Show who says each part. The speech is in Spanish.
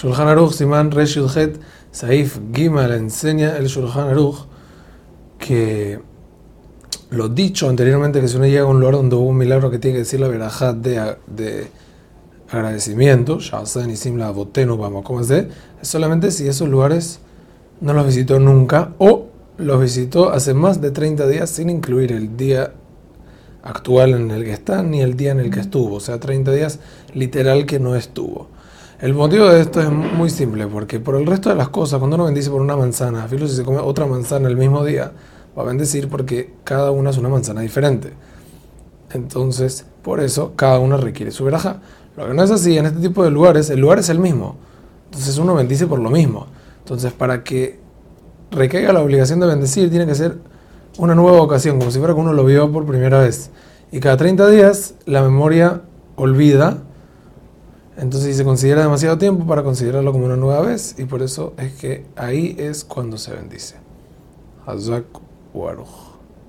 Speaker 1: Shulchan Aruch, Simán Resh Yudhet, Saif Gimal enseña el Shulchan Aruch que lo dicho anteriormente, que si uno llega a un lugar donde hubo un milagro que tiene que decir la verajá de, de agradecimiento, es solamente si esos lugares no los visitó nunca o los visitó hace más de 30 días sin incluir el día actual en el que está ni el día en el que estuvo, o sea, 30 días literal que no estuvo. El motivo de esto es muy simple, porque por el resto de las cosas, cuando uno bendice por una manzana, filo si se come otra manzana el mismo día, va a bendecir porque cada una es una manzana diferente. Entonces, por eso, cada una requiere su veraja. Lo que no es así, en este tipo de lugares, el lugar es el mismo. Entonces uno bendice por lo mismo. Entonces, para que recaiga la obligación de bendecir, tiene que ser una nueva ocasión, como si fuera que uno lo vio por primera vez. Y cada 30 días la memoria olvida entonces se considera demasiado tiempo para considerarlo como una nueva vez y por eso es que ahí es cuando se bendice. Hazak Waruch.